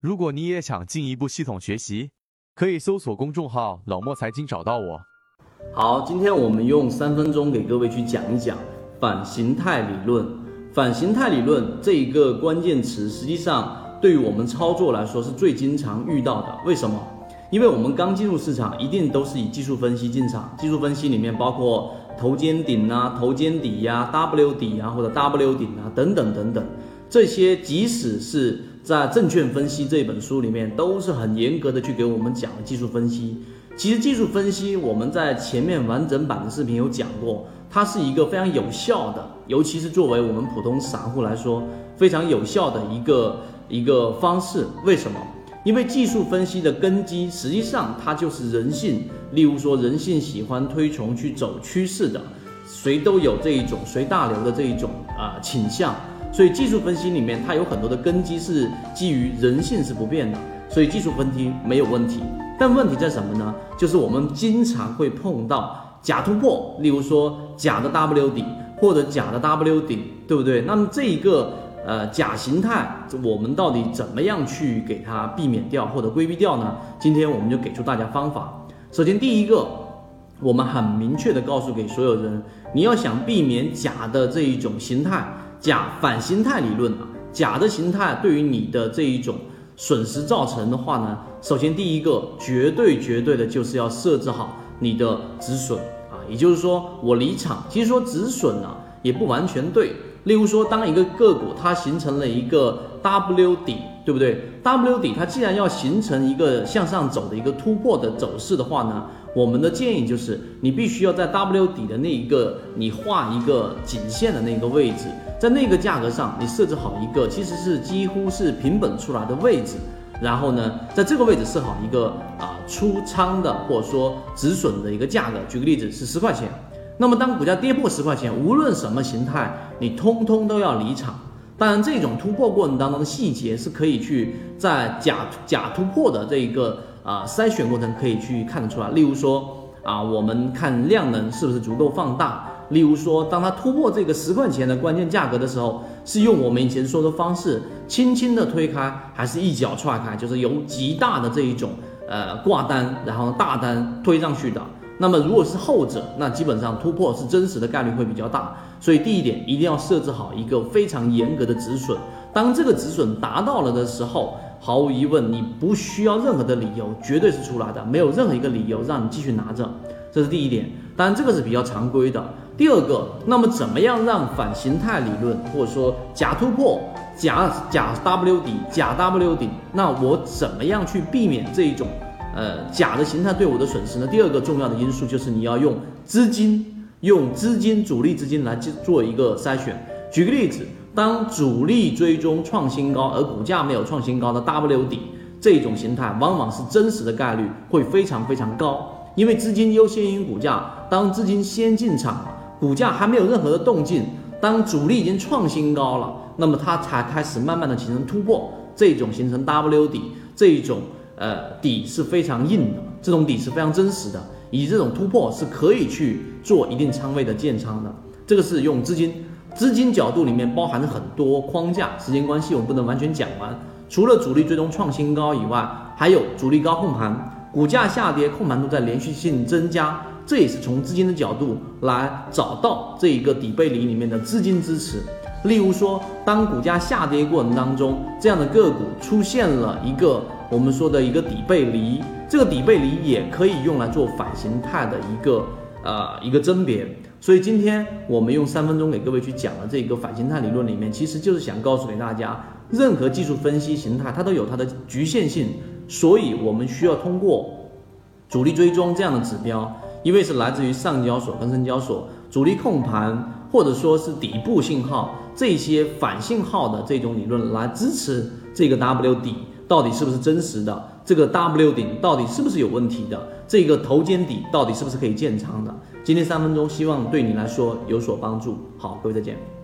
如果你也想进一步系统学习，可以搜索公众号“老莫财经”找到我。好，今天我们用三分钟给各位去讲一讲反形态理论。反形态理论这一个关键词，实际上对于我们操作来说是最经常遇到的。为什么？因为我们刚进入市场，一定都是以技术分析进场。技术分析里面包括头肩顶啊、头肩底呀、W 底啊或者 W 顶啊等等等等，这些即使是在证券分析这本书里面，都是很严格的去给我们讲技术分析。其实技术分析我们在前面完整版的视频有讲过，它是一个非常有效的，尤其是作为我们普通散户来说非常有效的一个一个方式。为什么？因为技术分析的根基，实际上它就是人性。例如说，人性喜欢推崇去走趋势的，谁都有这一种随大流的这一种啊倾向。所以技术分析里面，它有很多的根基是基于人性是不变的，所以技术分析没有问题。但问题在什么呢？就是我们经常会碰到假突破，例如说假的 W 底或者假的 W 顶，对不对？那么这一个。呃，假形态，我们到底怎么样去给它避免掉或者规避掉呢？今天我们就给出大家方法。首先，第一个，我们很明确的告诉给所有人，你要想避免假的这一种形态，假反心态理论啊，假的形态对于你的这一种损失造成的话呢，首先第一个，绝对绝对的就是要设置好你的止损啊，也就是说我离场，其实说止损呢也不完全对。例如说，当一个个股它形成了一个 W 底，对不对？W 底它既然要形成一个向上走的一个突破的走势的话呢，我们的建议就是你必须要在 W 底的那一个，你画一个颈线的那个位置，在那个价格上你设置好一个其实是几乎是平本出来的位置，然后呢，在这个位置设好一个啊出仓的或者说止损的一个价格。举个例子是十块钱。那么，当股价跌破十块钱，无论什么形态，你通通都要离场。当然，这种突破过程当中的细节是可以去在假假突破的这一个啊筛选过程可以去看得出来。例如说啊，我们看量能是不是足够放大。例如说，当它突破这个十块钱的关键价格的时候，是用我们以前说的方式轻轻的推开，还是一脚踹开，就是由极大的这一种呃挂单，然后大单推上去的。那么如果是后者，那基本上突破是真实的概率会比较大。所以第一点一定要设置好一个非常严格的止损。当这个止损达到了的时候，毫无疑问你不需要任何的理由，绝对是出来的，没有任何一个理由让你继续拿着。这是第一点。当然这个是比较常规的。第二个，那么怎么样让反形态理论或者说假突破、假假 W 底、假 W 顶，那我怎么样去避免这一种？呃，假的形态对我的损失呢？第二个重要的因素就是你要用资金，用资金主力资金来去做一个筛选。举个例子，当主力追踪创新高，而股价没有创新高的 W 底这种形态，往往是真实的概率会非常非常高，因为资金优先于股价。当资金先进场，股价还没有任何的动静，当主力已经创新高了，那么它才开始慢慢的形成突破，这种形成 W 底这一种。呃，底是非常硬的，这种底是非常真实的，以这种突破是可以去做一定仓位的建仓的。这个是用资金，资金角度里面包含着很多框架，时间关系我们不能完全讲完。除了主力最终创新高以外，还有主力高控盘，股价下跌，控盘度在连续性增加，这也是从资金的角度来找到这一个底背离里面的资金支持。例如说，当股价下跌过程当中，这样的个股出现了一个。我们说的一个底背离，这个底背离也可以用来做反形态的一个呃一个甄别。所以今天我们用三分钟给各位去讲的这个反形态理论里面，其实就是想告诉给大家，任何技术分析形态它都有它的局限性，所以我们需要通过主力追踪这样的指标，因为是来自于上交所跟深交所主力控盘或者说是底部信号这些反信号的这种理论来支持这个 W 底。到底是不是真实的？这个 W 顶到底是不是有问题的？这个头肩底到底是不是可以建仓的？今天三分钟，希望对你来说有所帮助。好，各位再见。